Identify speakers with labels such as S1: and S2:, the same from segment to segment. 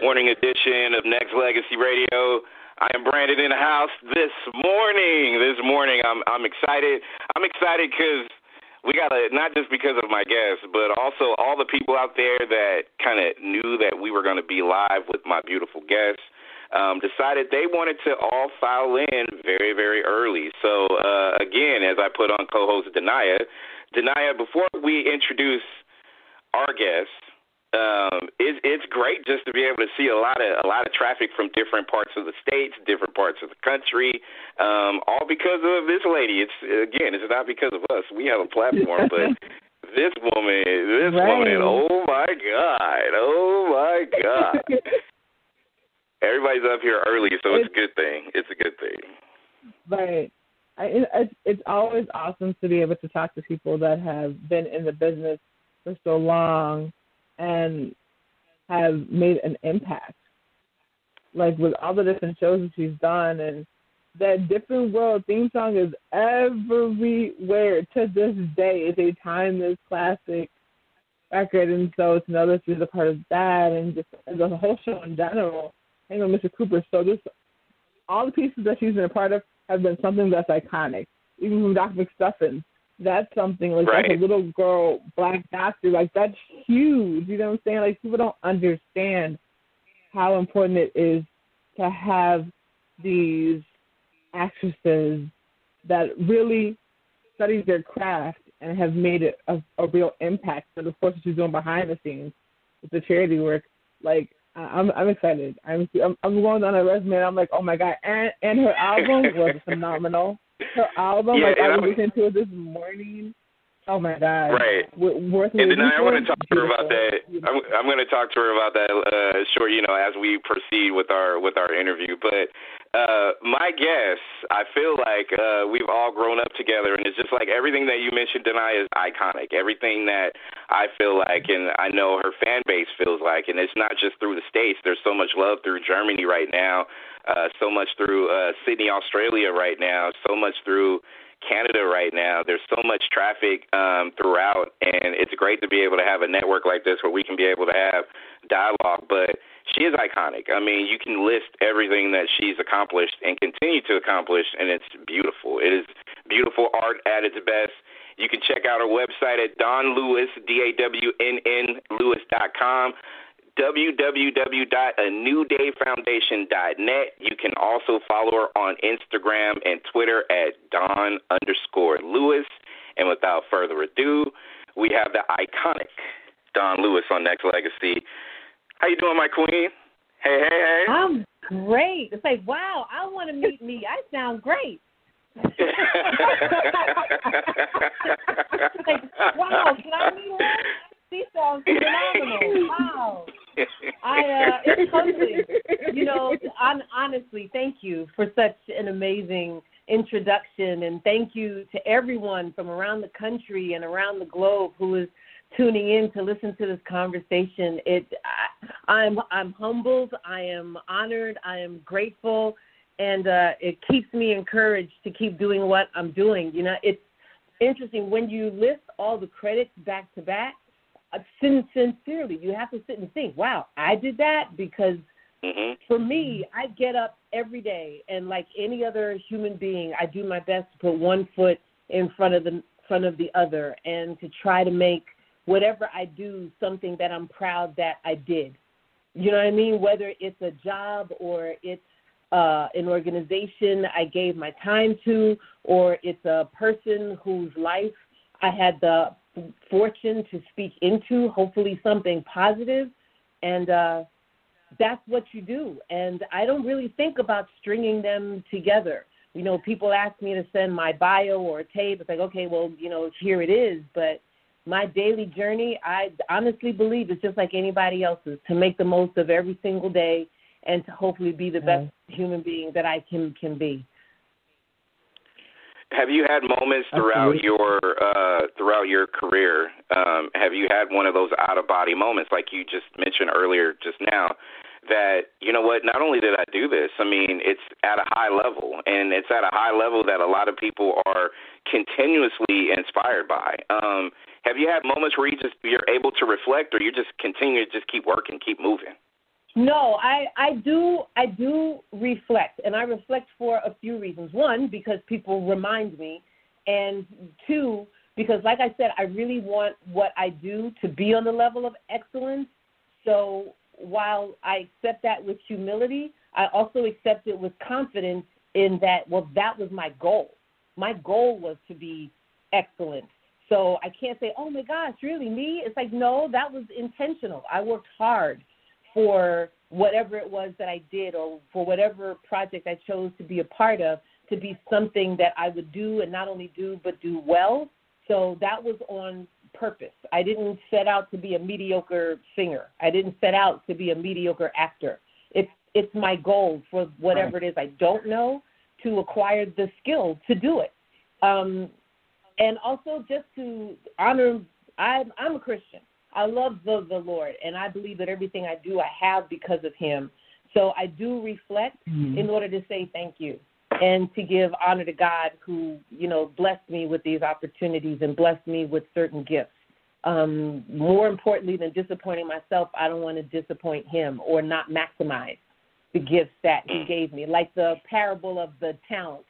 S1: morning edition of Nexx Legacy Radio. I am Brandon in the house this morning. This morning, I'm I'm excited. I'm excited because we got to not just because of my guests, but also all the people out there that kind of knew that we were going to be live with my beautiful guests. Um, decided they wanted to all file in very, very early. So uh, again, as I put on co-host Denaya, Denaya, before we introduce our guests, um, it's it's great just to be able to see a lot of a lot of traffic from different parts of the states, different parts of the country, um, all because of this lady. It's again, it's not because of us. We have a platform, but this woman, this right. woman, oh my god, oh my god. Everybody's up here early, so it's, it's a good thing. It's a good thing.
S2: Right. I, it's, it's always awesome to be able to talk to people that have been in the business for so long and have made an impact. Like with all the different shows that she's done and that different world theme song is everywhere to this day. It's a timeless classic record and so it's another she's a part of that and just the whole show in general. Hang on Mr. Cooper. So this all the pieces that she's been a part of have been something that's iconic. Even from Doc McStuffins that's something like
S1: right.
S2: a little girl black doctor like that's huge you know what i'm saying like people don't understand how important it is to have these actresses that really study their craft and have made it a, a real impact and of course she's doing behind the scenes with the charity work like I'm I'm excited. I'm I'm, I'm going on a resume. And I'm like, oh my god! And and her album was phenomenal her album.
S1: Yeah,
S2: like I was
S1: I
S2: listening to it this morning. Oh my god!
S1: Right.
S2: worth
S1: and then I want
S2: to
S1: talk to her about that. I'm, I'm going to talk to her about that uh, short. You know, as we proceed with our with our interview. But uh, my guess, I feel like uh, we've all grown up together, and it's just like everything that you mentioned, Denai, is iconic. Everything that I feel like, and I know her fan base feels like, and it's not just through the states. There's so much love through Germany right now uh, so much through uh, Sydney, Australia right now, so much through Canada right now. There's so much traffic um, throughout, and it's great to be able to have a network like this where we can be able to have dialogue. But she is iconic. I mean, you can list everything that she's accomplished and continue to accomplish, and it's beautiful. It is beautiful art at its best. You can check out her website at Dawnn Lewis, D A W N N Lewis dot com www.anewdayfoundation.net. You can also follow her on Instagram and Twitter at Dawnn underscore Lewis. And without further ado, we have the iconic Dawnn Lewis on Nexx Legacy. How you doing, my queen? Hey, hey, hey.
S3: I'm great. It's like, wow, I want to meet me. I sound great. like, wow, can I meet her? She sounds phenomenal. Wow. I uh it's humbling. You know, on, honestly, thank you for such an amazing introduction and thank you to everyone from around the country and around the globe who is tuning in to listen to this conversation. It I, I'm I'm humbled, I am honored, I am grateful and uh it keeps me encouraged to keep doing what I'm doing. You know, it's interesting when you list all the credits back to back uh, sincerely, you have to sit and think, wow, I did that because
S1: mm-hmm.
S3: for me, I get up every day and like any other human being, I do my best to put one foot in front of the front of the other and to try to make whatever I do something that I'm proud that I did. You know what I mean? Whether it's a job or it's uh, an organization I gave my time to, or it's a person whose life I had the fortune to speak into, hopefully something positive, and uh, that's what you do. And I don't really think about stringing them together. You know, people ask me to send my bio or a tape. It's like, okay, well, you know, here it is. But my daily journey, I honestly believe it's just like anybody else's to make the most of every single day and to hopefully be the best human being that I can can be.
S1: Have you had moments throughout
S2: Absolutely.
S1: your uh, throughout your career? Um, have you had one of those out of body moments, like you just mentioned earlier, just now? That you know what? Not only did I do this, I mean, it's at a high level, and it's at a high level that a lot of people are continuously inspired by. Um, have you had moments where you just you're able to reflect, or you just continue to just keep working, keep moving?
S3: No, I I do I do reflect, and I reflect for a few reasons. One, because people remind me, and two, because like I said, I really want what I do to be on the level of excellence. So while I accept that with humility, I also accept it with confidence in that well that was my goal. My goal was to be excellent. So I can't say, "Oh my gosh, really me?" It's like, "No, that was intentional. I worked hard for whatever it was that I did or for whatever project I chose to be a part of to be something that I would do and not only do but do well. So that was on purpose. I didn't set out to be a mediocre singer. I didn't set out to be a mediocre actor. It's it's my goal for whatever it is I don't know to acquire the skill to do it. Um, and also just to honor I'm I'm a Christian. I love the, the Lord, and I believe that everything I do, I have because of Him. So I do reflect mm-hmm. in order to say thank you and to give honor to God who, you know, blessed me with these opportunities and blessed me with certain gifts. Um, more importantly than disappointing myself, I don't want to disappoint Him or not maximize the gifts that He gave me. Like the parable of the talents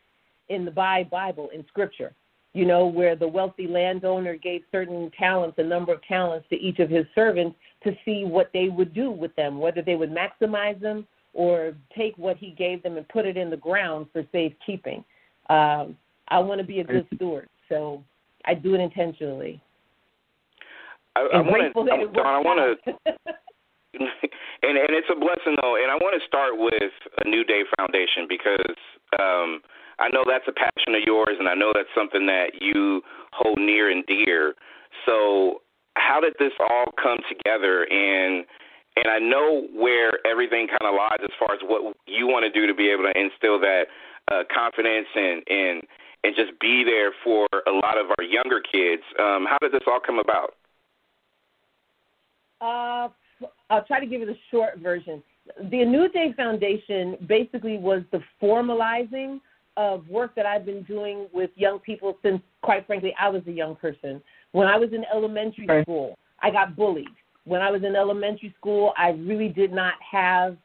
S3: in the Bible, in Scripture you know, where the wealthy landowner gave certain talents, a number of talents to each of his servants to see what they would do with them, whether they would maximize them or take what he gave them and put it in the ground for safekeeping. Um, I want to be a good steward, so I do it intentionally.
S1: I, I want to, I want to, and and it's a blessing though, and I want to start with a New Day Foundation because um, I know that's a passion of yours, and I know that's something that you hold near and dear. So, how did this all come together? And and I know where everything kind of lies as far as what you want to do to be able to instill that uh, confidence and and and just be there for a lot of our younger kids. Um, how did this all come about?
S3: Uh, I'll try to give you the short version. The New Day Foundation basically was the formalizing of work that I've been doing with young people since, quite frankly, I was a young person. When I was in elementary right. school, I got bullied. When I was in elementary school, I really did not have.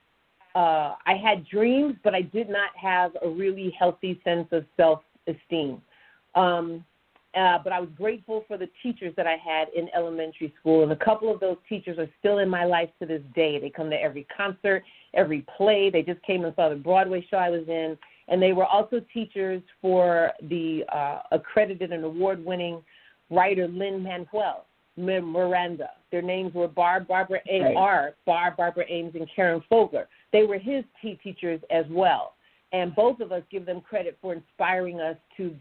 S3: Uh, I had dreams, but I did not have a really healthy sense of self-esteem. Um, uh, but I was grateful for the teachers that I had in elementary school, and a couple of those teachers are still in my life to this day. They come to every concert, every play. They just came and saw the Broadway show I was in, and they were also teachers for the uh, accredited and award-winning writer Lin-Manuel Miranda. Their names were Barb Barbara A. Right. R. Barb Barbara Ames and Karen Fogler. They were his tea teachers as well, and both of us give them credit for inspiring us to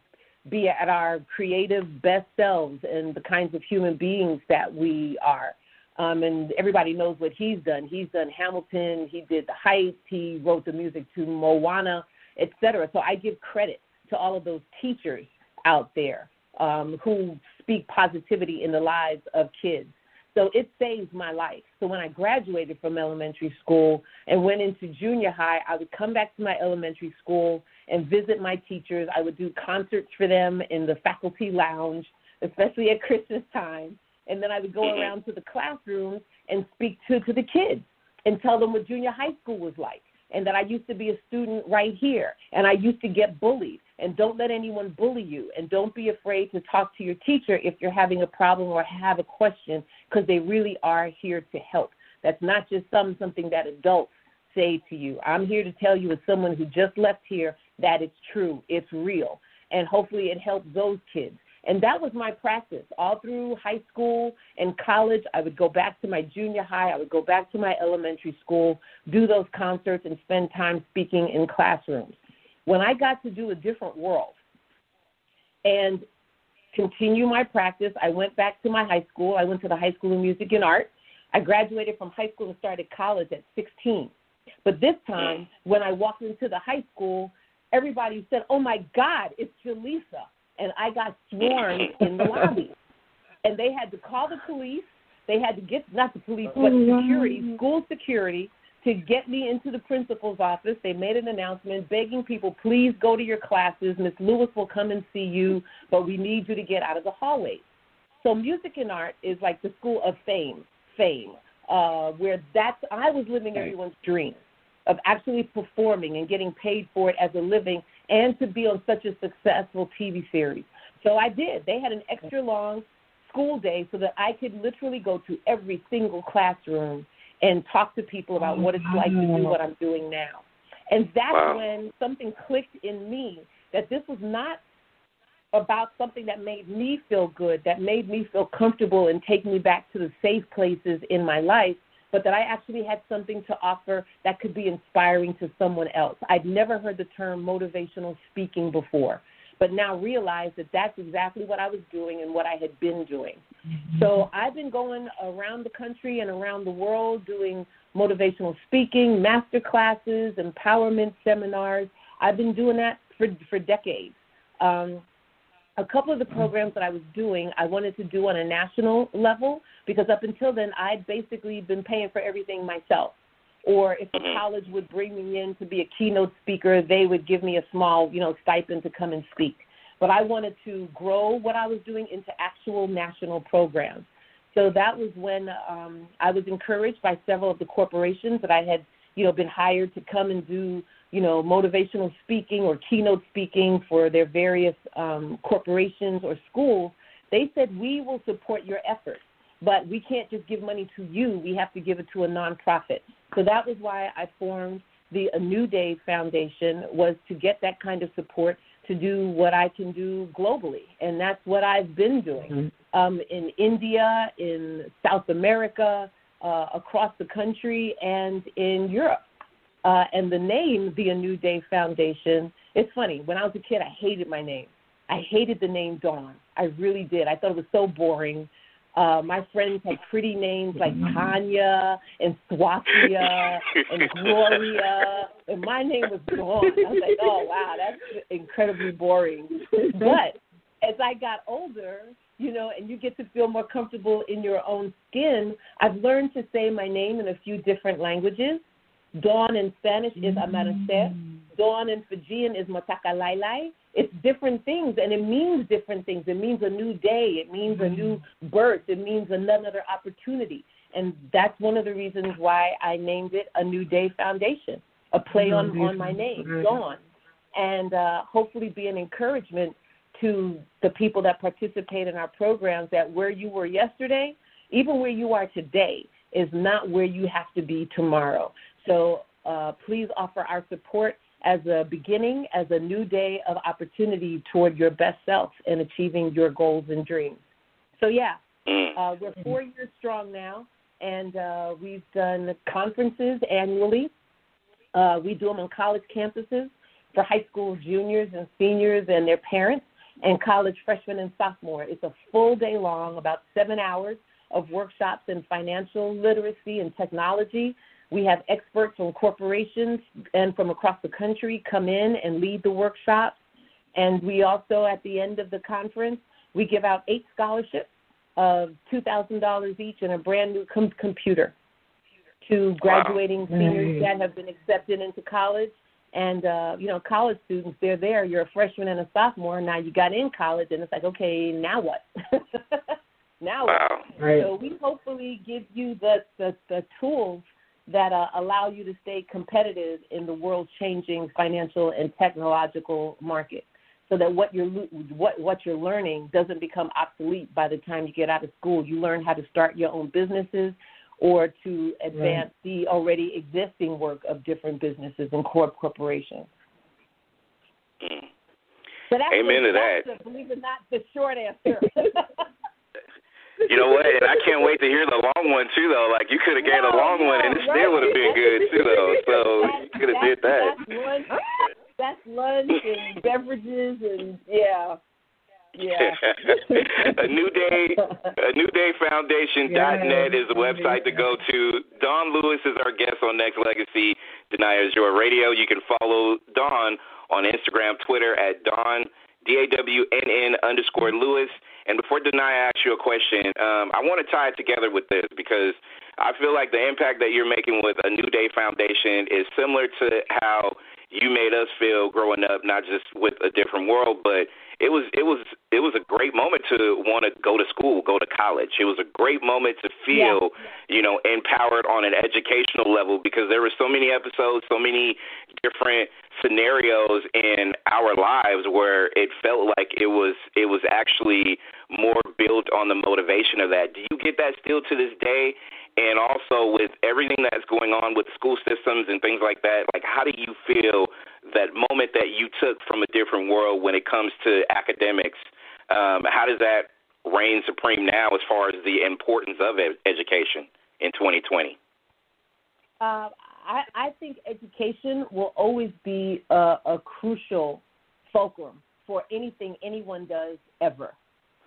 S3: be at our creative best selves and the kinds of human beings that we are. Um, and everybody knows what he's done. He's done Hamilton. He did The Heights. He wrote the music to Moana etc. So I give credit to all of those teachers out there um, who speak positivity in the lives of kids. So it saved my life. So when I graduated from elementary school and went into junior high, I would come back to my elementary school and visit my teachers. I would do concerts for them in the faculty lounge, especially at Christmas time. And then I would go mm-hmm. around to the classrooms and speak to, to the kids and tell them what junior high school was like and that I used to be a student right here and I used to get bullied. And don't let anyone bully you. And don't be afraid to talk to your teacher if you're having a problem or have a question because they really are here to help. That's not just some something that adults say to you. I'm here to tell you as someone who just left here that it's true, it's real. And hopefully it helps those kids and that was my practice all through high school and college. I would go back to my junior high, I would go back to my elementary school, do those concerts, and spend time speaking in classrooms. When I got to do a different world and continue my practice, I went back to my high school. I went to the High School of Music and Art. I graduated from high school and started college at 16. But this time, when I walked into the high school, everybody said, Oh my God, it's Jaleesa and I got swarmed in the lobby. And they had to call the police. They had to get not the police, but oh, security, school security, to get me into the principal's office. They made an announcement begging people, please go to your classes. Miss Lewis will come and see you, but we need you to get out of the hallways. So music and art is like the school of fame, fame. uh, where that's I was living everyone's dream of actually performing and getting paid for it as a living, and to be on such a successful TV series. So I did. They had an extra long school day so that I could literally go to every single classroom and talk to people about what it's like to do oh, what I'm doing now. And that's
S1: wow.
S3: when something clicked in me that this was not about something that made me feel good, that made me feel comfortable and take me back to the safe places in my life, but that I actually had something to offer that could be inspiring to someone else. I'd never heard the term motivational speaking before, but now realize that that's exactly what I was doing and what I had been doing. Mm-hmm. So I've been going around the country and around the world doing motivational speaking, master classes, empowerment seminars. I've been doing that for for decades. Um, a couple of the programs that I was doing, I wanted to do on a national level because up until then, I'd basically been paying for everything myself. Or if a
S1: mm-hmm.
S3: college would bring me in to be a keynote speaker, they would give me a small, you know, stipend to come and speak. But I wanted to grow what I was doing into actual national programs. So that was when um, I was encouraged by several of the corporations that I had, you know, been hired to come and do you know, motivational speaking or keynote speaking for their various um, corporations or schools, they said, We will support your efforts, but we can't just give money to you. We have to give it to a nonprofit. So that was why I formed the A New Day Foundation, was to get that kind of support to do what I can do globally. And that's what I've been doing mm-hmm. um, in India, in South America, uh, across the country, and in Europe. Uh, and the name, the A New Day Foundation, it's funny. When I was a kid, I hated my name. I hated the name Dawn. I really did. I thought it was so boring. Uh, my friends had pretty names like Tanya and Swathia and Gloria, and my name was Dawn. I was like, oh wow, that's incredibly boring. But as I got older, you know, and you get to feel more comfortable in your own skin, I've learned to say my name in a few different languages. Dawn in Spanish is amanecer. Mm. Dawn in Fijian is matakalalai. It's different things, and it means different things. It means a new day. It means a new mm. birth. It means another opportunity. And that's one of the reasons why I named it a New Day Foundation, a play mm-hmm. on, on my name, Dawn, and uh, hopefully be an encouragement to the people that participate in our programs that where you were yesterday, even where you are today, is not where you have to be tomorrow. So uh, please offer our support as a beginning, as a new day of opportunity toward your best self and achieving your goals and dreams. So, yeah,
S1: mm.
S3: uh, we're four years strong now, and uh, we've done conferences annually. Uh, we do them on college campuses for high school juniors and seniors and their parents, and college freshmen and sophomore. It's a full day long, about seven hours of workshops in financial literacy and technology we have experts from corporations and from across the country come in and lead the workshops. And we also, at the end of the conference, we give out eight scholarships of $2,000 each and a brand new com- computer to graduating wow. seniors that have been accepted into college. And, uh, you know, college students, they're there. You're a freshman and a sophomore. Now you got in college, and it's like, okay, now what? now
S1: wow.
S3: what? Right. So we hopefully give you the, the, the tools that uh, allow you to stay competitive in the world changing financial and technological market so that what you're what what you're learning doesn't become obsolete by the time you get out of school you learn how to start your own businesses or to advance right. the already existing work of different businesses and corp corporations
S1: mm.
S3: so that's
S1: Amen to that.
S3: The, believe it or not, the short answer.
S1: You know what? And I can't wait to hear the long one too, though. Like you could have gave a long one, and it
S3: right.
S1: still would have been good too, though. So you could have did that.
S3: That's lunch, that's lunch and beverages and yeah. Yeah.
S1: a new day, a new day foundation dot net is the website to go to. Dawnn Lewis is our guest on Nexx Legacy Deniers Your Radio. You can follow don on Instagram, Twitter at Dawn D A W N N underscore Lewis. And before Denia asks you a question, um, I want to tie it together with this because I feel like the impact that you're making with a New Day Foundation is similar to how you made us feel growing up, not just with a different world, but it was it was it was a great moment to want to go to school, go to college. It was a great moment to feel, yeah. you know, empowered on an educational level because there were so many episodes, so many different scenarios in our lives where it felt like it was it was actually more built on the motivation of that. Do you get that still to this day? And also with everything that's going on with school systems and things like that, like how do you feel that moment that you took from a different world when it comes to academics? Um, how does that reign supreme now as far as the importance of education in 2020?
S3: Uh, I, I think education will always be a, a crucial fulcrum for anything anyone does ever.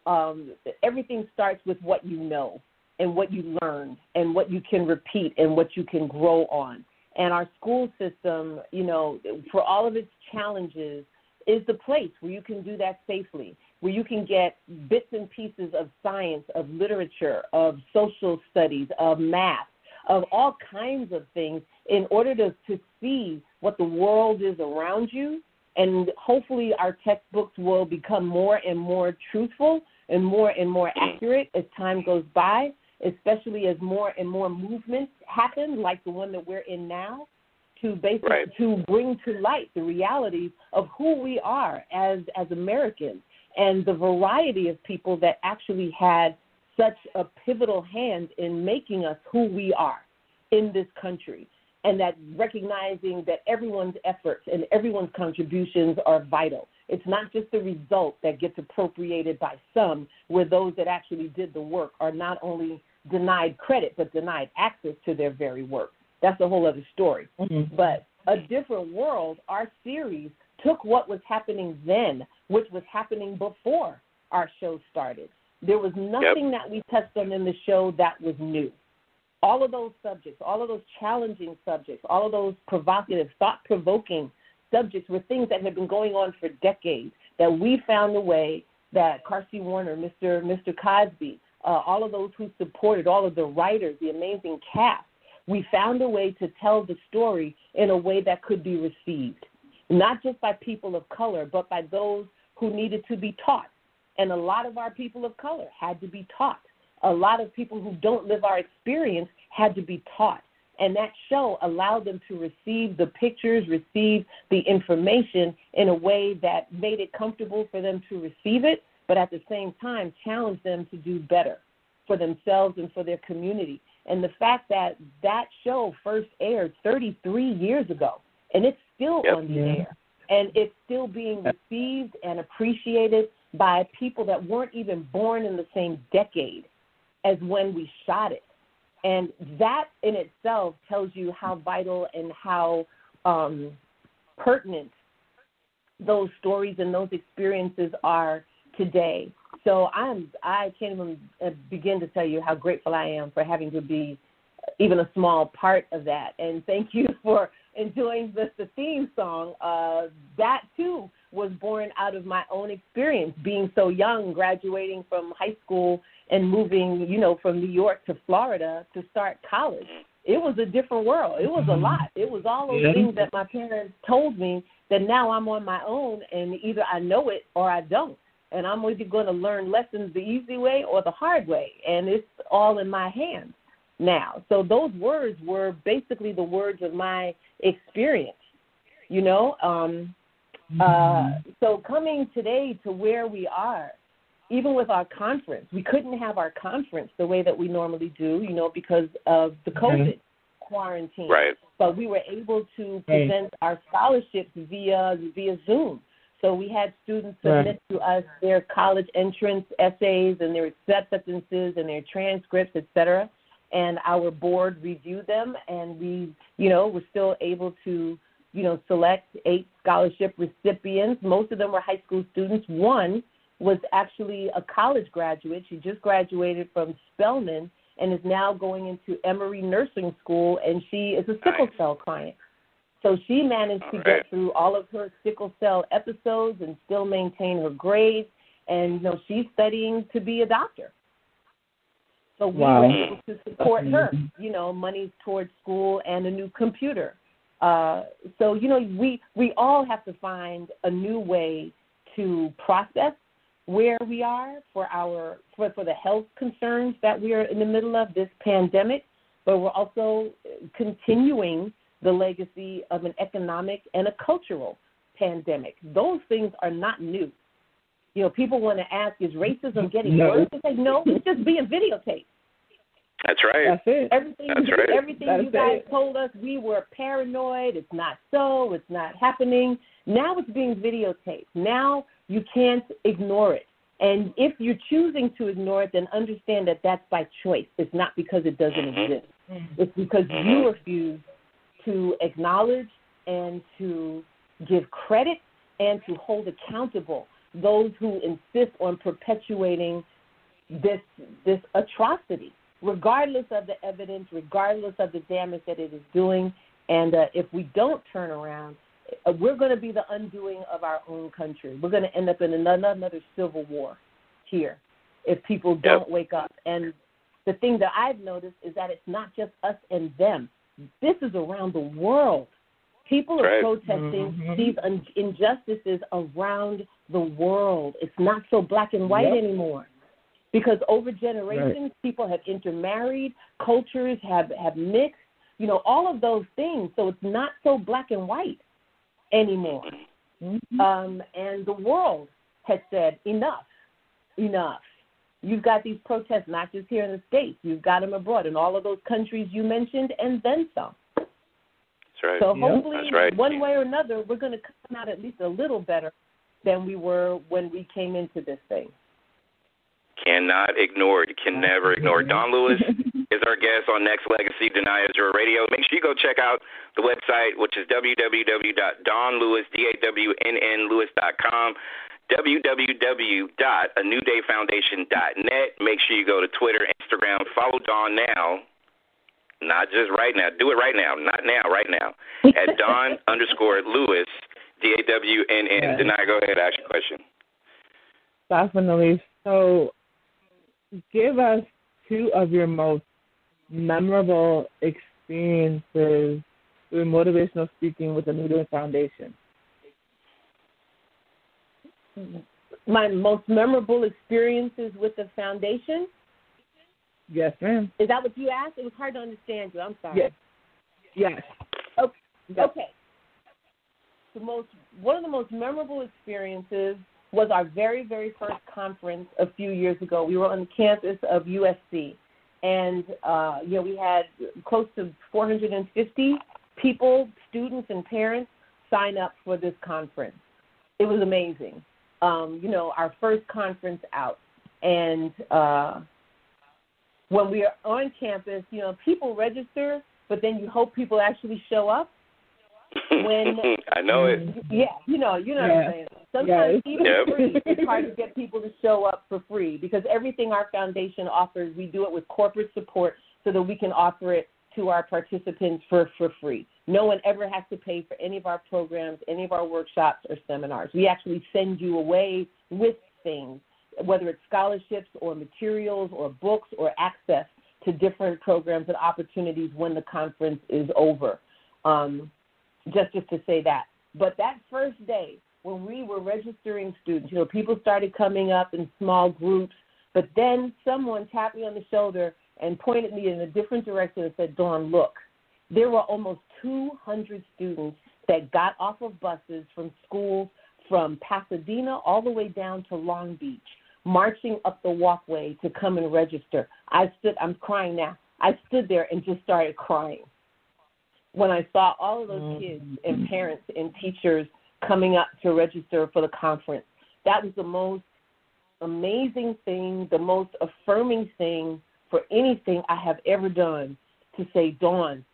S3: Um, everything starts with what you know and what you learn and what you can repeat and what you can grow on. And our school system, you know, for all of its challenges, is the place where you can do that safely, where you can get bits and pieces of science, of literature, of social studies, of math, of all kinds of things in order to, to see what the world is around you. And hopefully, our textbooks will become more and more truthful and more and more mm. accurate as time goes by especially as more and more movements happen, like the one that we're in now, to basically
S1: right.
S3: to bring to light the realities of who we are as as Americans and the variety of people that actually had such a pivotal hand in making us who we are in this country and that recognizing that everyone's efforts and everyone's contributions are vital. It's not just the result that gets appropriated by some, where those that actually did the work are not only denied credit but denied access to their very work. That's a whole other story. Mm-hmm. But a different world, our series took what was happening then, which was happening before our show started. There was nothing yep. that we touched on in the show that was new. All of those subjects, all of those challenging subjects, all of those provocative, thought provoking subjects were things that had been going on for decades that we found a way that Carsey-Werner, Mr. Mr. Cosby, uh, all of those who supported, all of the writers, the amazing cast, we found a way to tell the story in a way that could be received, not just by people of color, but by those who needed to be taught. And a lot of our people of color had to be taught. A lot of people who don't live our experience had to be taught. And that show allowed them to receive the pictures, receive the information in a way that made it comfortable for them to receive it, but at the same time challenge them to do better for themselves and for their community. And the fact that that show first aired 33 years ago, and it's still yep. on the air, and it's still being received and appreciated by people that weren't even born in the same decade as when we shot it. And that in itself tells you how vital and how um, pertinent those stories and those experiences are today. So I'm I can't even uh, begin to tell you how grateful I am for having to be even a small part of that. And thank you for enjoying the, the theme song. Uh, that too was born out of my own experience, being so young, graduating from high school and moving, you know, from New York to Florida to start college. It was a different world. It was a mm-hmm. lot. It was all those yeah. things that my parents told me that now I'm on my own and either I know it or I don't and I'm either going to learn lessons the easy way or the hard way, and it's all in my hands now. So those words were basically the words of my experience, you know. Um, uh, mm-hmm. so coming today to where we are, even with our conference, we couldn't have our conference the way that we normally do, you know, because of the COVID mm-hmm. quarantine.
S1: Right.
S3: But we were able to present right. our scholarships via via Zoom. So we had students submit right. to us their college entrance essays and their acceptances and their transcripts, et cetera. And our board reviewed them, and we, you know, were still able to, you know, select eight scholarship recipients. Most of them were high school students. One was actually a college graduate. She just graduated from Spelman and is now going into Emory Nursing School, and she is a sickle nice. cell client. So she managed to get through all of her sickle cell episodes and still maintain her grades. And you know, she's studying to be a doctor. So we
S2: wow.
S3: were able to support her. You know, money towards school and a new computer. Uh, so you know, we we all have to find a new way to process where we are for our for, for the health concerns that we are in the middle of this pandemic, but we're also continuing the legacy of an economic and a cultural pandemic. Those things are not new. You know, people want to ask, is racism getting
S2: No.
S3: worse? It's like, no, it's just being videotaped.
S1: That's right.
S2: That's it.
S3: Everything,
S1: That's right.
S3: everything
S2: That's
S3: you guys
S2: it.
S3: told us, we were paranoid. It's not so. It's not happening. Now it's being videotaped. Now you can't ignore it. And if you're choosing to ignore it, then understand that that's by choice. It's not because it doesn't
S1: Mhm.
S3: exist. It's because
S1: Mhm.
S3: you refuse to acknowledge and to give credit and to hold accountable those who insist on perpetuating this this atrocity, regardless of the evidence, regardless of the damage that it is doing. And uh, if we don't turn around, uh, we're going to be the undoing of our own country. We're going to end up in another, another civil war here if people don't wake up. And the thing that I've noticed is that it's not just us and them. This is around the world. People are
S1: Right.
S3: protesting
S2: Mhm.
S3: these un- injustices around the world. It's not so black and white
S2: Yep.
S3: anymore. Because over generations, people have intermarried, cultures have, have mixed, you know, all of those things. So it's not so black and white anymore.
S2: Mhm.
S3: Um, and the world has said, enough, enough. You've got these protests not just here in the States, you've got them abroad in all of those countries you mentioned, and then some.
S1: That's right.
S3: So
S2: Yeah.
S3: hopefully,
S1: That's right.
S3: one way or another, we're going to come out at least a little better than we were when we came into this thing.
S1: Cannot ignore it. Can never ignore it. Dawnn Lewis is our guest on Nexx Legacy Deny Zero Radio. Make sure you go check out the website, which is www.dawnnlewis.com, www.anewdayfoundation.net. Make sure you go to Twitter, Instagram, follow Dawnn now. Not just right now. Do it right now. Not now, right now. At Dawnn underscore Lewis, D A W N N. Deny, go ahead, ask your question.
S2: Definitely. So, give us two of your most memorable experiences doing motivational speaking with the New Foundation.
S3: My most memorable experiences with the foundation
S2: Yes, ma'am.
S3: is that what you asked? It was hard to understand you. I'm sorry.
S2: Yes. Yes.
S3: Okay.
S2: Yes.
S3: Okay. The most one of the most memorable experiences was our very very first conference a few years ago. We were on the campus of USC, and uh, you know we had close to 450 people, students and parents, sign up for this conference. It was amazing. Um, you know, our first conference out, and uh, when we are on campus, you know, people register, but then you hope people actually show up. When-
S1: I know it.
S3: Yeah, you know, you know what I'm saying. Sometimes
S2: Yes.
S3: even
S1: Yep.
S3: free, it's hard to get people to show up for free because everything our foundation offers, we do it with corporate support so that we can offer it to our participants for for free. No one ever has to pay for any of our programs, any of our workshops or seminars. We actually send you away with things, whether it's scholarships or materials or books or access to different programs and opportunities when the conference is over. Um, just just to say that. But that first day when we were registering students, you know, people started coming up in small groups, but then someone tapped me on the shoulder and pointed me in a different direction and said, Dawn, look, there were almost 200 students that got off of buses from schools from Pasadena all the way down to Long Beach, marching up the walkway to come and register. I stood, I'm crying now. I stood there and just started crying when I saw all of those mm. kids and parents and teachers coming up to register for the conference. That was the most amazing thing, the most affirming thing for anything I have ever done to say, Dawn,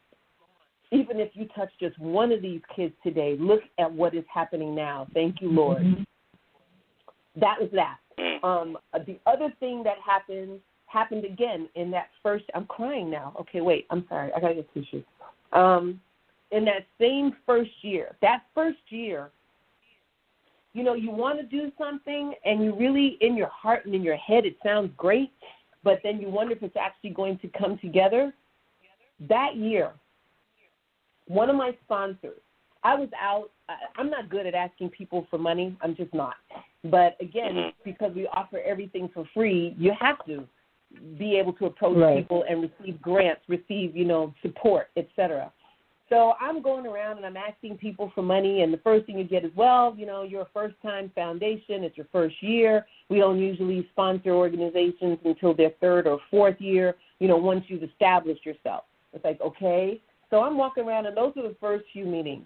S3: even if you touch just one of these kids today, look at what is happening now. Thank you, Lord. That was that.
S1: Mm.
S3: Um, the other thing that happened happened again in that first. I'm crying now. Okay, wait. I'm sorry. I gotta get tissue. Um, in that same first year, that first year, you know, you want to do something, and you really, in your heart and in your head, it sounds great, but then you wonder if it's actually going to come together. That year, one of my sponsors, I was out. I'm not good at asking people for money. I'm just not. But again, because we offer everything for free, you have to be able to approach
S2: Right.
S3: people and receive grants, receive, you know, support, etc. So I'm going around and I'm asking people for money, and the first thing you get is, well, you know, you're a first time foundation, it's your first year. We don't usually sponsor organizations until their third or fourth year, you know, once you've established yourself. It's like, okay. So I'm walking around, and those are the first few meetings.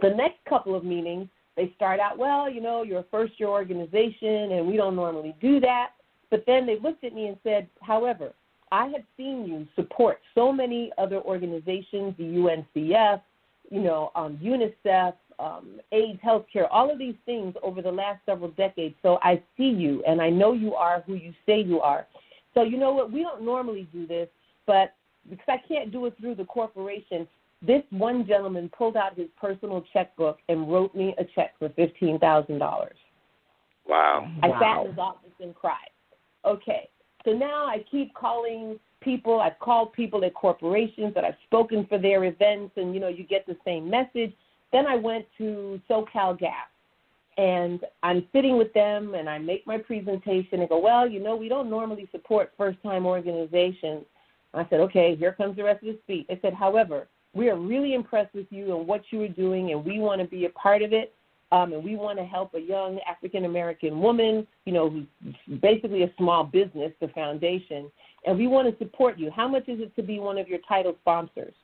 S3: The next couple of meetings, they start out, well, you know, you're a first year organization, and we don't normally do that. But then they looked at me and said, however, I have seen you support so many other organizations, the UNCF, you know, um, UNICEF, um, AIDS, healthcare, all of these things over the last several decades. So I see you, and I know you are who you say you are. So you know what? We don't normally do this, but because I can't do it through the corporation, this one gentleman pulled out his personal checkbook and wrote me a check for fifteen thousand dollars.
S1: Wow.
S3: I sat in his office and cried. Okay, so now I keep calling people. I've called people at corporations that I've spoken for their events, and you know, you get the same message. Then I went to SoCal Gas, and I'm sitting with them, and I make my presentation and go, well, you know, we don't normally support first-time organizations. I said, okay, here comes the rest of the speech. I said, however, we are really impressed with you and what you are doing, and we want to be a part of it. Um, and we want to help a young African American woman, you know, who's basically a small business, the foundation, and we want to support you. How much is it to be one of your title sponsors?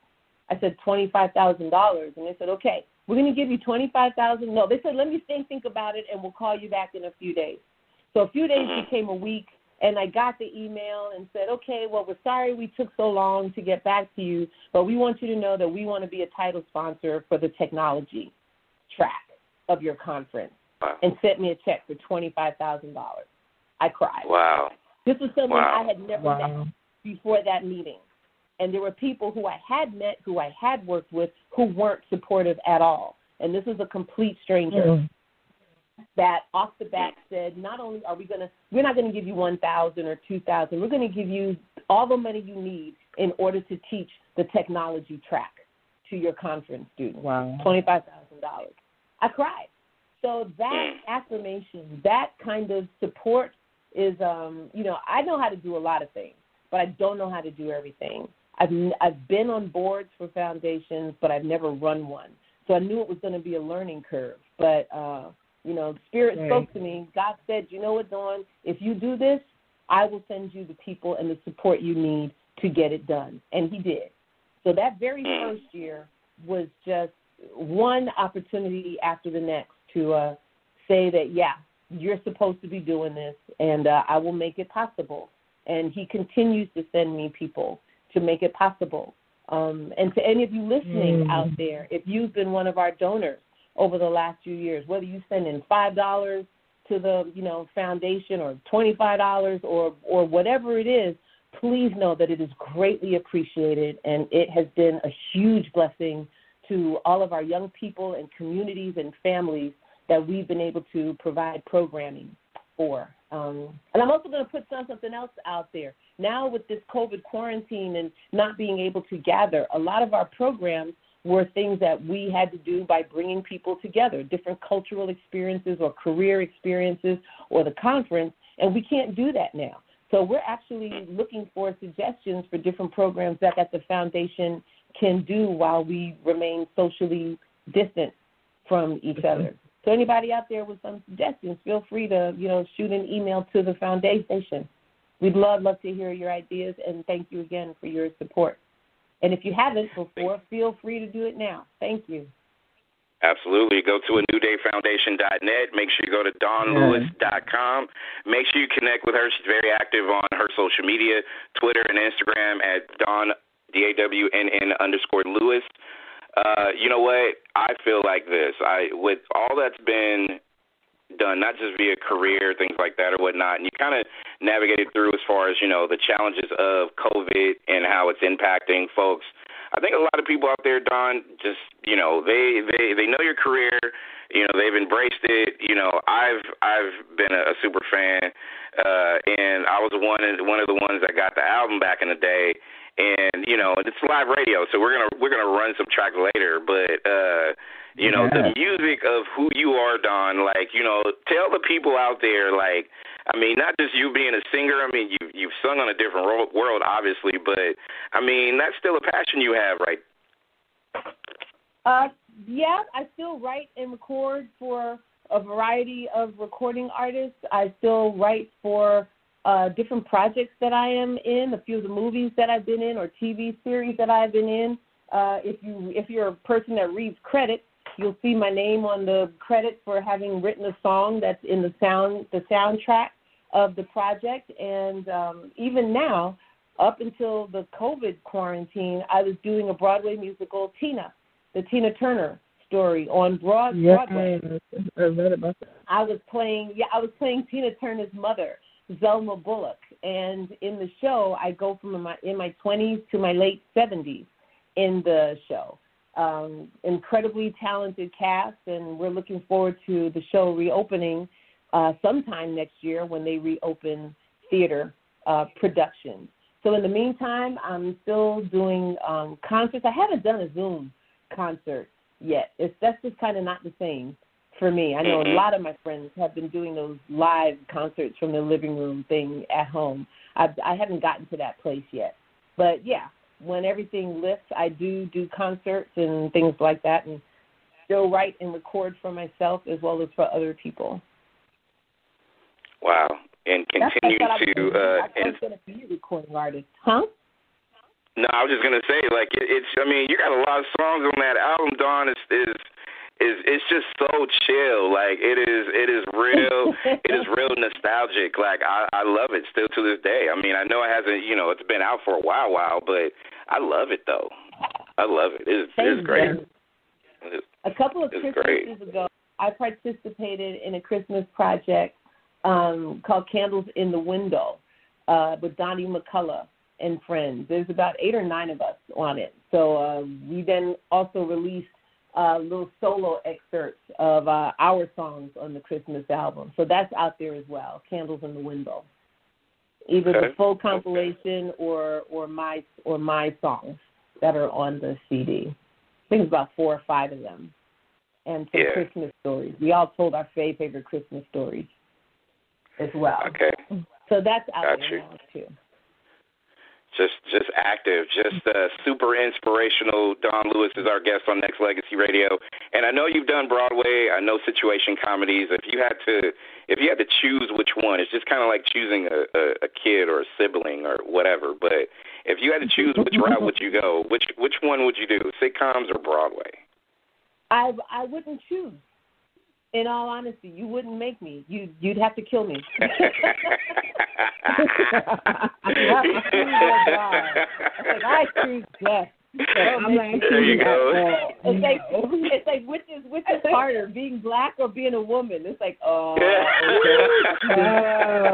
S3: I said twenty five thousand dollars, and they said, okay, we're going to give you twenty five thousand. No, they said, let me think think about it, and we'll call you back in a few days. So a few days became a week, and I got the email and said, okay, well, we're sorry we took so long to get back to you, but we want you to know that we want to be a title sponsor for the technology track of your conference
S1: Wow.
S3: and sent me a check for twenty five thousand dollars. I cried.
S1: Wow.
S3: This was someone
S1: Wow.
S3: I had never met before that meeting. And there were people who I had met, who I had worked with, who weren't supportive at all. And this was a complete stranger
S2: Mm.
S3: that off the bat said, not only are we going to, we're not going to give you 1000 or 2000 we're going to give you all the money you need in order to teach the technology track to your conference students.
S2: Wow.
S3: $25,000. I cried. So that
S1: Mm.
S3: affirmation, that kind of support is, um, you know, I know how to do a lot of things, but I don't know how to do everything. I've I've been on boards for foundations, but I've never run one. So I knew it was going to be a learning curve. But uh, you know, Spirit
S2: Right.
S3: spoke to me. God said, "You know what, Dawn? If you do this, I will send you the people and the support you need to get it done." And He did. So that very
S1: Mm.
S3: first year was just one opportunity after the next to uh, say that, yeah, you're supposed to be doing this, and uh, I will make it possible. And he continues to send me people to make it possible. Um, and to any of you listening
S2: Mm.
S3: out there, if you've been one of our donors over the last few years, whether you send in five dollars to the you know foundation or twenty five dollars or or whatever it is, please know that it is greatly appreciated and it has been a huge blessing to all of our young people and communities and families that we've been able to provide programming for. Um, and I'm also going to put some, something else out there. Now, with this COVID quarantine and not being able to gather, a lot of our programs were things that we had to do by bringing people together, different cultural experiences or career experiences or the conference, and we can't do that now. So we're actually looking for suggestions for different programs that, at the foundation can do while we remain socially distant from each mm-hmm. other. So anybody out there with some suggestions, feel free to, you know, shoot an email to the foundation. We'd love, love to hear your ideas and thank you again for your support. And if you haven't before, feel free to do it now. Thank you.
S1: Absolutely. Go to a newdayfoundation.net. Make sure you go to dawnnlewis.com. Make sure you connect with her. She's very active on her social media, Twitter and Instagram at Dawn, D A W N N underscore Lewis. Uh, you know what? I feel like this. I with all that's been done, not just via career, things like that or whatnot, and you kind of navigated through as far as, you know, the challenges of COVID and how it's impacting folks. I think a lot of people out there, Dawnn, just you know, they they they know your career. You know, they've embraced it. You know, I've I've been a, a super fan, uh, and I was one of one of the ones that got the album back in the day. And you know it's live radio, so we're gonna we're gonna run some tracks later. But uh, you know the music of who you are, Dawnn. Like you know, tell the people out there, like I mean, not just you being a singer. I mean, you you've sung on a different ro- world, obviously, but I mean that's still a passion you have, right?
S3: Uh, yeah, I still write and record for a variety of recording artists. I still write for uh, different projects that I am in, a few of the movies that I've been in, or TV series that I've been in. Uh, if you if you're a person that reads credits, you'll see my name on the credit for having written a song that's in the sound the soundtrack of the project. And um, even now, up until the COVID quarantine, I was doing a Broadway musical, Tina the Tina Turner story on Broad, Broadway.
S2: Yes, I read about that.
S3: I was playing yeah, I was playing Tina Turner's mother, Zelma Bullock, and in the show I go from my in my twenties to my late seventies in the show. Um, incredibly talented cast, and we're looking forward to the show reopening uh, sometime next year when they reopen theater uh, productions. So in the meantime, I'm still doing um, concerts. I haven't done a Zoom concert yet. It's that's just kind of not the same for me. I know a lot of my friends have been doing those live concerts from their living room thing at home. I I haven't gotten to that place yet. But yeah, when everything lifts, I do do concerts and things like that and still write and record for myself as well as for other people.
S1: Wow, and continue
S3: what I thought I was
S1: to
S3: gonna
S1: uh,
S3: I was to be a recording artist. Huh?
S1: No, I was just gonna say, like it, it's. I mean, you got a lot of songs on that album, Dawnn. Is is is it's just so chill. Like it is. It is real. it is real nostalgic. Like I I love it still to this day. I mean, I know it hasn't. You know, it's been out for a while, while, but I love it though. I love it. It's
S3: Thank
S1: it's great.
S3: A couple of
S1: It's
S3: Christmases
S1: great.
S3: ago, I participated in a Christmas project um, called Candles in the Window uh, with Donnie McCullough and friends. There's about eight or nine of us on it. So uh, we then also released uh, little solo excerpts of uh, our songs on the Christmas album. So that's out there as well, Candles in the Window. Either
S1: Okay.
S3: the full compilation or or my or my songs that are on the CD. I think it's about four or five of them, and some
S1: Yeah.
S3: Christmas stories. We all told our fa- favorite Christmas stories as well.
S1: okay.
S3: So that's out
S1: Got
S3: there now too.
S1: Just just active, just uh, super inspirational. Dawnn Lewis is our guest on Nexx Legacy Radio, and I know you've done Broadway. I know situation comedies. If you had to, if you had to choose which one, it's just kind of like choosing a, a, a kid or a sibling or whatever. But if you had to choose which route would you go, which which one would you do, sitcoms or Broadway?
S3: I I wouldn't choose. In all honesty, you wouldn't make me. You you'd have to kill me. I choose death.
S2: I'm not
S1: There you go.
S3: It's like it's like which is which is harder, being black or being a woman? It's like oh,
S2: Uh,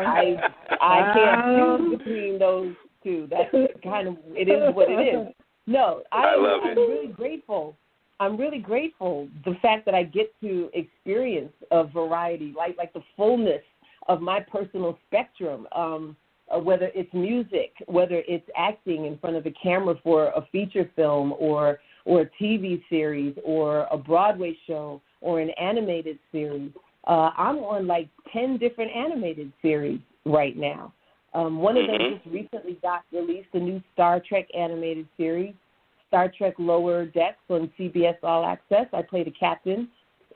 S3: I I can't
S2: Um,
S3: choose between those two. That's kind of it is what it is. No, I,
S1: I love
S3: I'm
S1: it.
S3: really grateful. I'm really grateful the fact that I get to experience a variety, like like the fullness of my personal spectrum. Um, uh, whether it's music, whether it's acting in front of the camera for a feature film or or a TV series or a Broadway show or an animated series. Uh, I'm on like ten different animated series right now. Um, one of them
S1: Mhm.
S3: just recently got released, a new Star Trek animated series, Star Trek Lower Decks on CBS All Access. I play the captain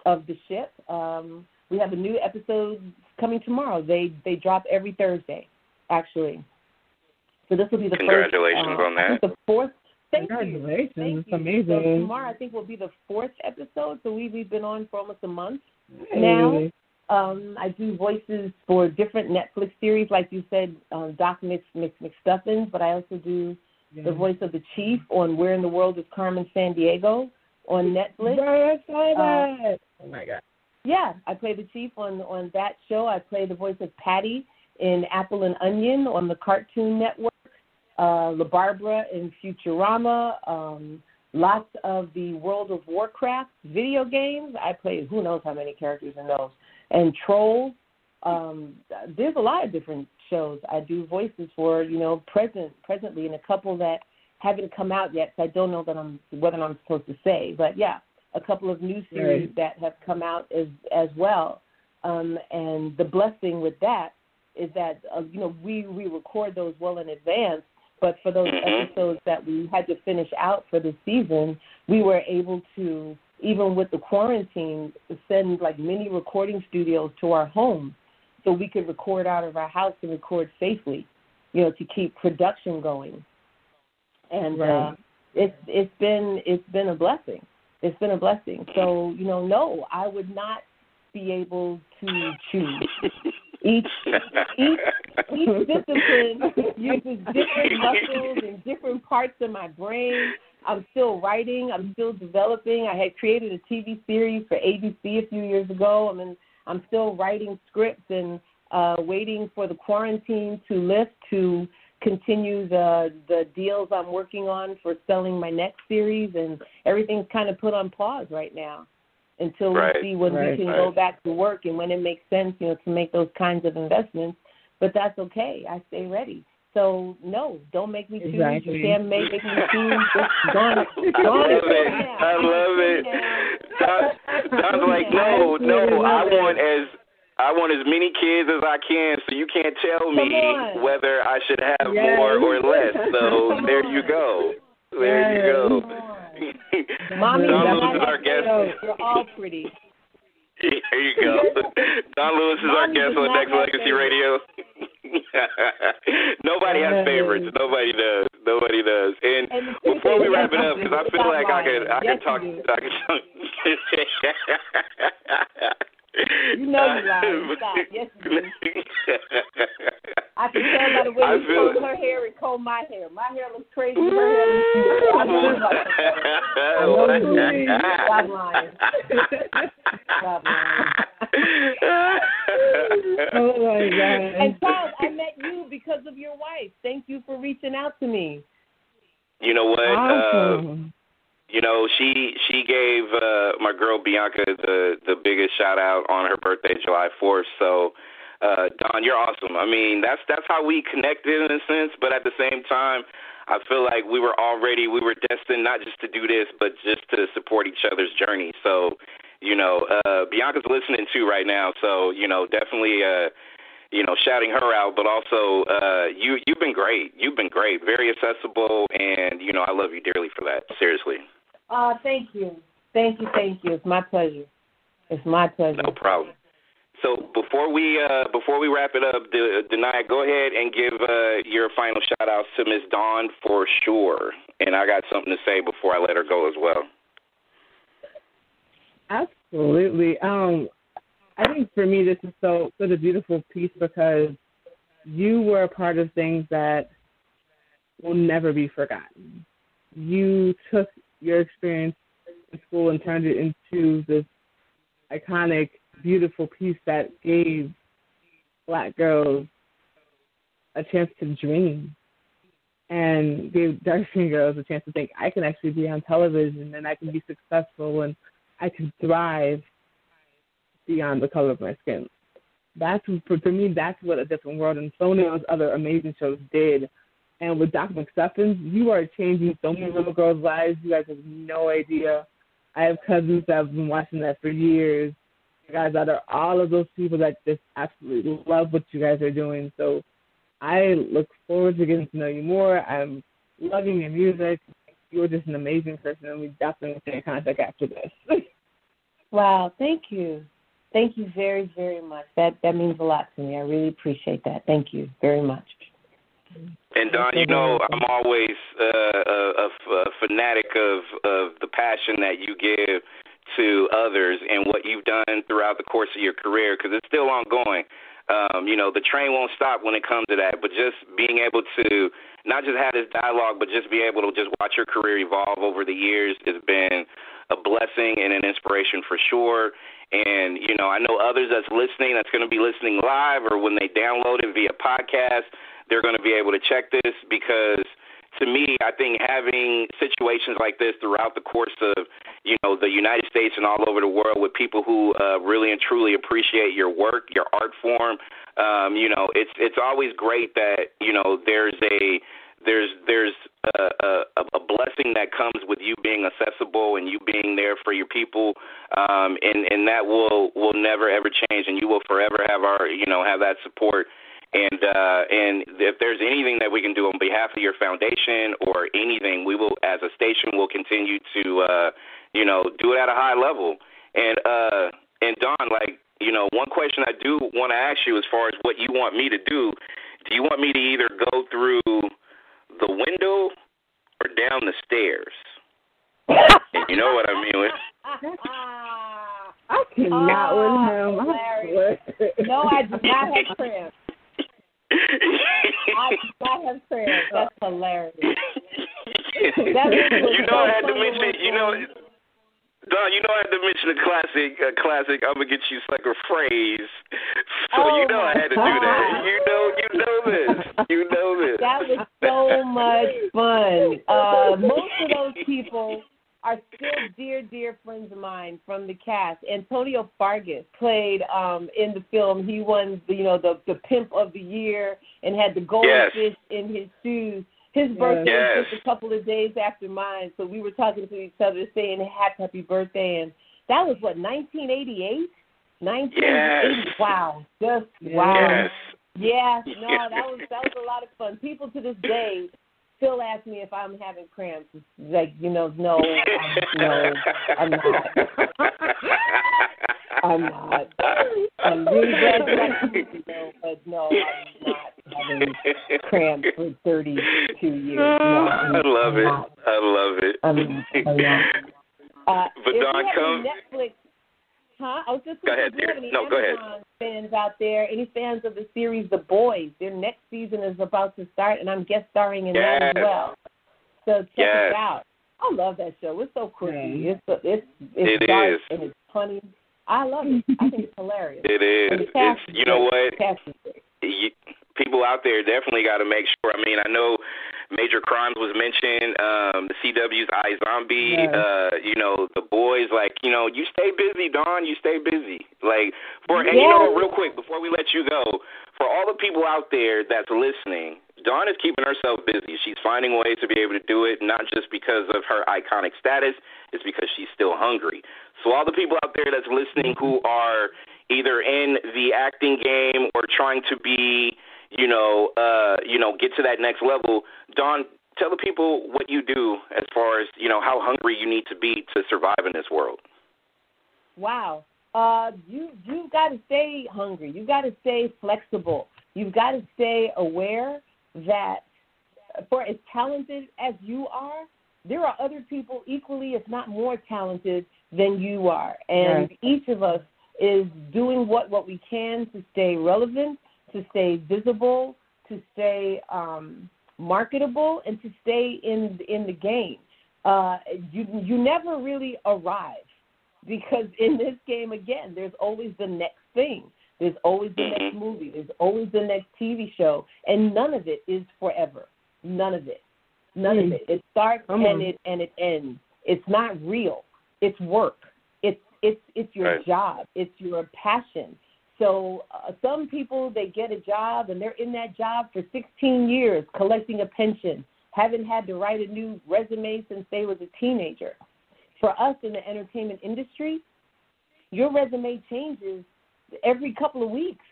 S3: of the ship. Um, we have a new episode coming tomorrow. They they drop every Thursday, actually. So this will be the
S1: Congratulations
S3: first, uh,
S1: on
S3: I think
S1: that.
S3: the fourth. Thank you.
S2: Congratulations.
S3: Thank
S2: It's
S3: you.
S2: amazing.
S3: So tomorrow, I think, will be the fourth episode. So we, we've been on for almost a month
S2: Hey.
S3: now. Um, I do voices for different Netflix series, like you said, um, Doc Mix, Mix McStuffins, but I also do The voice of the chief on Where in the World is Carmen Sandiego on Netflix.
S2: I saw that. oh my god.
S3: Yeah, I play the chief on on that show. I play the voice of Patty in Apple and Onion on the Cartoon Network. Uh, LaBarbara in Futurama. Um, lots of the World of Warcraft video games. I play who knows how many characters in those. And Trolls. Um, there's a lot of different shows I do voices for. You know, present presently, and a couple that haven't come out yet, so I don't know that I'm whether I'm supposed to say. But yeah, a couple of new series right. that have come out as as well. Um, and the blessing with that is that uh, you know we we record those well in advance. But for those mm-hmm. episodes that we had to finish out for the season, we were able to even with the quarantine send like mini recording studios to our home so we could record out of our house and record safely, you know, to keep production going. And right. uh, it's it's been it's been a blessing. It's been a blessing. So you know, no, I would not be able to choose. Each each each discipline uses different muscles and different parts of my brain. I'm still writing. I'm still developing. I had created a TV series for ABC a few years ago. I'm in I'm still writing scripts and uh, waiting for the quarantine to lift to continue the the deals I'm working on for selling my next series, and everything's kind of put on pause right now until
S1: right.
S3: we see when
S1: right.
S3: we can
S1: right.
S3: go back to work and when it makes sense, you know, to make those kinds of investments. But that's okay. I stay ready. So no, don't make me choose.
S2: Exactly.
S3: You can't make, make me choose. Just gone,
S1: gone I love it. I love it. Dawnn, Dawnn's like, no, no. I want as I want as many kids as I can, so you can't tell me whether I should have
S2: yes.
S1: more or less. So there you go. There
S2: yes.
S1: you go.
S3: Mommy,
S1: Dawnn Lewis is our guest.
S3: You're all pretty.
S1: There you go. Dawnn Lewis is our guest on Nexx Legacy Radio. Nobody has favorites. Nobody does. Nobody does. And,
S3: and
S1: before we wrap it up, because I feel like I could, I could talk, I could.
S3: You know you lying. Stop. Yes, you do. I can tell by the way you
S1: feel...
S3: comb her hair and comb my hair. My hair looks crazy. Her hair looks crazy. I know you like that. Stop lying. Stop lying.
S2: oh my god.
S3: And Charles, I met you because of your wife. Thank you for reaching out to me.
S1: You know what?
S2: Awesome.
S1: Uh, You know, she she gave uh, my girl Bianca the the biggest shout out on her birthday, July fourth. So, uh, Dawnn, you're awesome. I mean, that's that's how we connected in a sense, but at the same time, I feel like we were already we were destined not just to do this, but just to support each other's journey. So, you know, uh, Bianca's listening too right now. So, you know, definitely. Uh, you know, shouting her out, but also uh, you you've been great. You've been great, very accessible, and you know I love you dearly for that. Seriously.
S3: Uh, thank you. Thank you, thank you. It's my pleasure. It's my pleasure.
S1: No problem. So before we uh, before we wrap it up, Denia, go ahead and give uh, your final shout outs to Miss Dawnn for sure. And I got something to say before I let her go as well.
S2: Absolutely. Um, I think for me this is so such a beautiful piece because you were a part of things that will never be forgotten. You took your experience in school and turned it into this iconic, beautiful piece that gave black girls a chance to dream and gave dark skinned girls a chance to think I can actually be on television and I can be successful and I can thrive beyond the color of my skin. That's for, for me. That's what a different world and so many of those other amazing shows did and with Dr. McStuffins, you are changing so many little girls' lives. You guys have no idea. I have cousins that have been watching that for years. You guys that are all of those people that just absolutely love what you guys are doing. So I look forward to getting to know you more. I'm loving your music. You're just an amazing person, and we definitely stay in contact after this.
S3: wow, thank you. Thank you very, very much. That that means a lot to me. I really appreciate that. Thank you very much.
S1: And Dawnn, you know, I'm always uh, a, a, fanatic of of the passion that you give to others and what you've done throughout the course of your career because it's still ongoing. Um, you know, the train won't stop when it comes to that, but just being able to not just have this dialogue, but just be able to just watch your career evolve over the years has been a blessing and an inspiration for sure. And, you know, I know others that's listening that's going to be listening live or when they download it via podcast they're going to be able to check this because to me, I think having situations like this throughout the course of, you know, the United States and all over the world with people who uh, really and truly appreciate your work, your art form, um, you know, it's it's always great that you know there's a there's there's a, a, a blessing that comes with you being accessible and you being there for your people, um, and and that will will never ever change, and you will forever have our you know have that support. And uh, and if there's anything that we can do on behalf of your foundation or anything, we will, as a station, will continue to uh, you know do it at a high level. And uh, and Dawnn, like you know, one question I do want to ask you as far as what you want me to do. Do you want me to either go through the window or down the stairs? and you know what I mean with.
S2: I cannot
S3: oh,
S2: with him. I
S3: no, I do not have cramps. I do have cramps. That's hilarious.
S1: That you know, I had to mention. You know. Dawnn, you know I had to mention a classic, a classic. I'm gonna get you like a phrase, so
S3: oh
S1: you know I had to
S3: God.
S1: do that. You know, you know this. You know this.
S3: That was so much fun. Uh, most of those people are still dear, dear friends of mine from the cast. Antonio Fargas played um, in the film. He won, the, you know, the the pimp of the year and had the goldfish in his shoes. His birthday
S1: Yes.
S3: was just a couple of days after mine, so we were talking to each other, saying happy, happy birthday, and that was what 1988. 1980.
S1: Yes.
S3: Wow, just wow.
S1: Yes.
S3: Yeah, no, that was that was a lot of fun. People to this day still ask me if I'm having cramps. Like, you know, no, I'm, no, I'm not. I'm not. I'm really glad you like you know, but no, I'm not having cramps for 32 years. No, I'm,
S1: love
S3: I'm
S1: it. I love it.
S3: I'm, I'm not. Uh,
S1: But
S3: Dawnn,
S1: come-
S3: Netflix, huh? I was just
S1: Go ahead,
S3: if you have
S1: dear.
S3: any
S1: No, go ahead.
S3: Fans out there, any fans of the series The Boys, their next season is about to start, and I'm guest starring in that as well. So check
S1: Yes.
S3: it out. I love that show. It's so quirky.
S2: Yeah.
S3: It's it's it's
S1: It
S3: dark
S1: is.
S3: and it's funny. I love it. I think it's hilarious.
S1: It is.
S3: And
S1: is.
S3: the cast
S1: It's you know what?
S3: The cast is great.
S1: you, people out there definitely got to make sure. I mean, I know Major Crimes was mentioned, um, the CW's iZombie,
S2: Yes.
S1: uh, you know, the boys. Like, you know, you stay busy, Dawnn. You stay busy. Like, for and you know, real quick before we let you go, for all the people out there that's listening, Dawnn is keeping herself busy. She's finding ways to be able to do it, not just because of her iconic status, it's because she's still hungry. So all the people out there that's listening who are either in the acting game or trying to be, you know, uh, you know, get to that next level, Dawnn, tell the people what you do as far as, you know, how hungry you need to be to survive in this world.
S3: Wow. Uh, you you've got to stay hungry. You've got to stay flexible. You've got to stay aware that for as talented as you are, there are other people equally, if not more talented than you are, and each of us is doing what what we can to stay relevant, to stay visible, to stay um, marketable, and to stay in in the game. Uh, you you never really arrive because in this game again there's always the next thing. There's always the next movie. There's always the next tv show. And none of it is forever. None of it. None of
S2: Mm.
S3: it. It starts
S2: Come
S3: and
S2: on.
S3: it and it ends. It's not real. It's work. It's it's it's your
S1: Right.
S3: job. It's your passion so uh, some people they get a job and they're in that job for 16 years collecting a pension haven't had to write a new resume since they was a teenager for us in the entertainment industry, your resume changes every couple of weeks,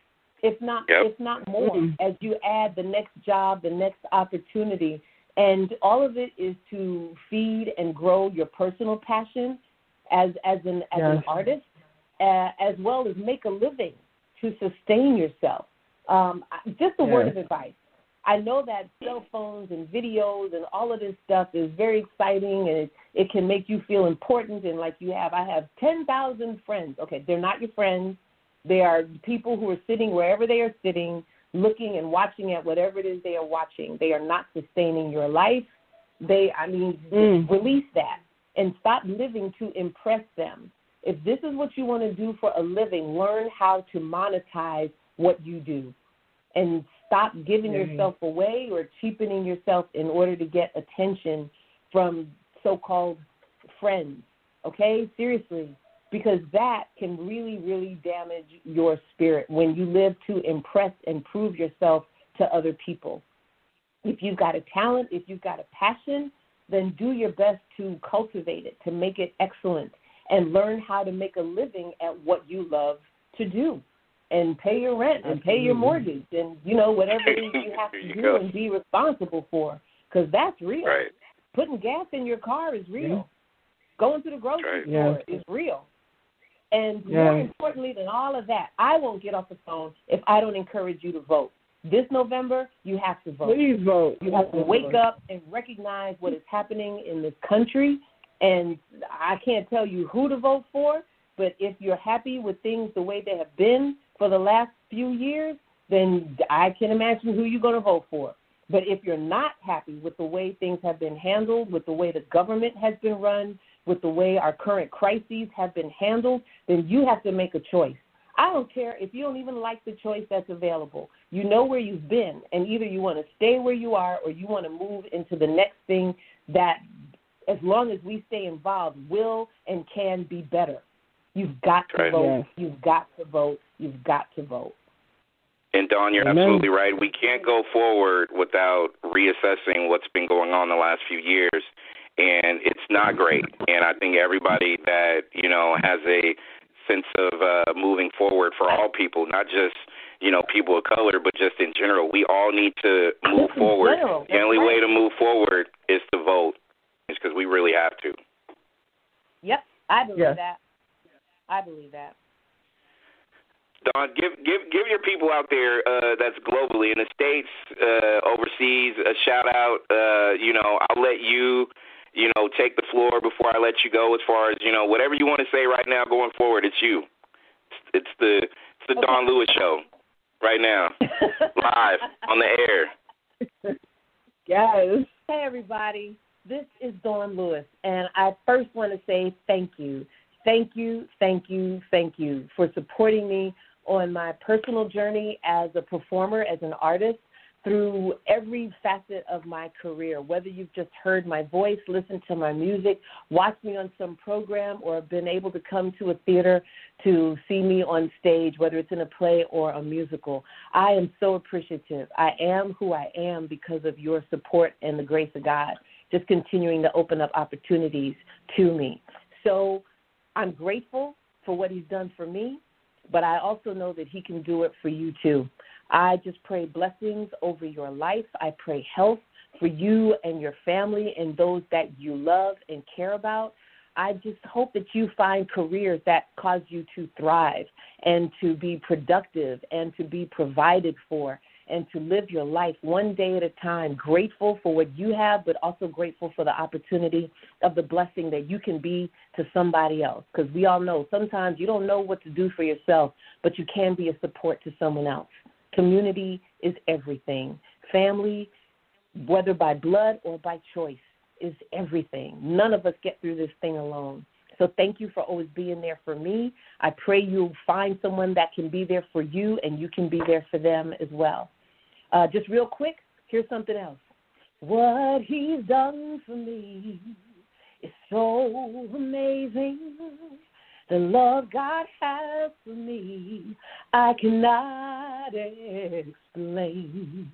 S3: if not
S1: Yep.
S3: if not more,
S2: Mhm.
S3: as you add the next job, the next opportunity, and all of it is to feed and grow your personal passion as as an as an artist, uh, as well as make a living to sustain yourself. Um, I- just a word of advice. I know that cell phones and videos and all of this stuff is very exciting and it, it can make you feel important and like you have I have 10,000 friends. Okay, they're not your friends. They are people who are sitting wherever they are sitting, looking and watching at whatever it is they are watching. They are not sustaining your life. They I mean
S2: Mm.
S3: release that and stop living to impress them. If this is what you want to do for a living, learn how to monetize what you do and stop giving
S2: Mhm.
S3: yourself away or cheapening yourself in order to get attention from so-called friends. Okay? Seriously, because that can really really damage your spirit when you live to impress and prove yourself to other people. If you've got a talent, if you've got a passion, then do your best to cultivate it, to make it excellent, and learn how to make a living at what you love to do and pay your rent and pay your mortgage and you know whatever it is you have to do go. and be responsible for because that's real.
S1: Right.
S3: Putting gas in your car is real. Yeah. Going to the grocery right. store yeah. is real. And yeah. more importantly than all of that, I won't get off the phone if I don't encourage you to vote. This November, you have to vote.
S2: Please vote.
S3: You have to wake up and recognize what is happening in this country. And I can't tell you who to vote for, but if you're happy with things the way they have been for the last few years, then I can imagine who you're going to vote for. But if you're not happy with the way things have been handled, with the way the government has been run, with the way our current crises have been handled, then you have to make a choice. I don't care if you don't even like the choice that's available. You know where you've been, and either you want to stay where you are or you want to move into the next thing that, as long as we stay involved, will and can be better. You've got to right. vote. Yes. You've got to vote. You've got to vote.
S1: And Dawnn, you're Amen. absolutely right. We can't go forward without reassessing what's been going on the last few years, and it's not great. And I think everybody that you know has a sense of uh, moving forward for all people, not just you know people of color, but just in general, we all need to move forward. The only way to move forward is to vote, is because we really have to.
S3: Yep, I believe yes. that. I believe that.
S1: Dawnn, give give give your people out there uh, that's globally in the states, uh, overseas, a shout out. Uh, you know, I'll let you, you know, take the floor before I let you go. As far as you know, whatever you want to say right now, going forward, it's you. It's, it's the it's the okay. Dawnn Lewis show, right now, live on the air.
S2: Yes.
S3: Hey everybody, this is Dawnn Lewis, and I first want to say thank you. Thank you, thank you, thank you for supporting me on my personal journey as a performer, as an artist, through every facet of my career. Whether you've just heard my voice, listened to my music, watched me on some program, or been able to come to a theater to see me on stage, whether it's in a play or a musical, I am so appreciative. I am who I am because of your support and the grace of God, just continuing to open up opportunities to me. So I'm grateful for what He's done for me but I also know that He can do it for you too. I just pray blessings over your life. I pray health for you and your family and those that you love and care about. I just hope that you find careers that cause you to thrive and to be productive and to be provided for and to live your life one day at a time, grateful for what you have, but also grateful for the opportunity of the blessing that you can be to somebody else. Because we all know sometimes you don't know what to do for yourself, but you can be a support to someone else. Community is everything. Family, whether by blood or by choice, is everything. None of us get through this thing alone. So thank you for always being there for me. I pray you'll find someone that can be there for you and you can be there for them as well. Uh, just real quick, here's something else. What he's done for me is so amazing. The love God has for me, I cannot explain.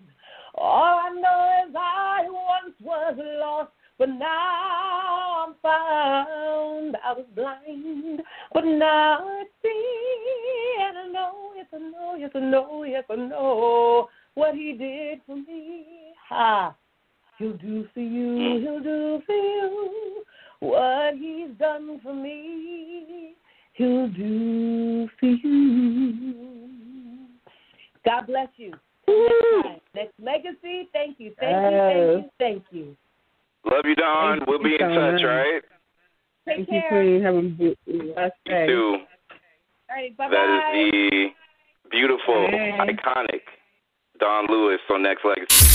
S3: All I know is I once was lost, but now I'm found. I was blind, but now I see. And I know, yes, I know, yes, I know, yes, I know what he did for me. Ha! He'll do for you, he'll do for you what he's done for me. He'll do for you. God bless you. Nexx, legacy, thank you, thank you, thank you, thank you.
S1: Love you, Dawnn. Thank we'll be in touch, right?
S3: Take
S2: Thank care. you, Have a blessed
S1: day. You too.
S3: All right, bye-bye.
S1: That is the beautiful, hey. iconic Dawnn Lewis on Nexx Legacy.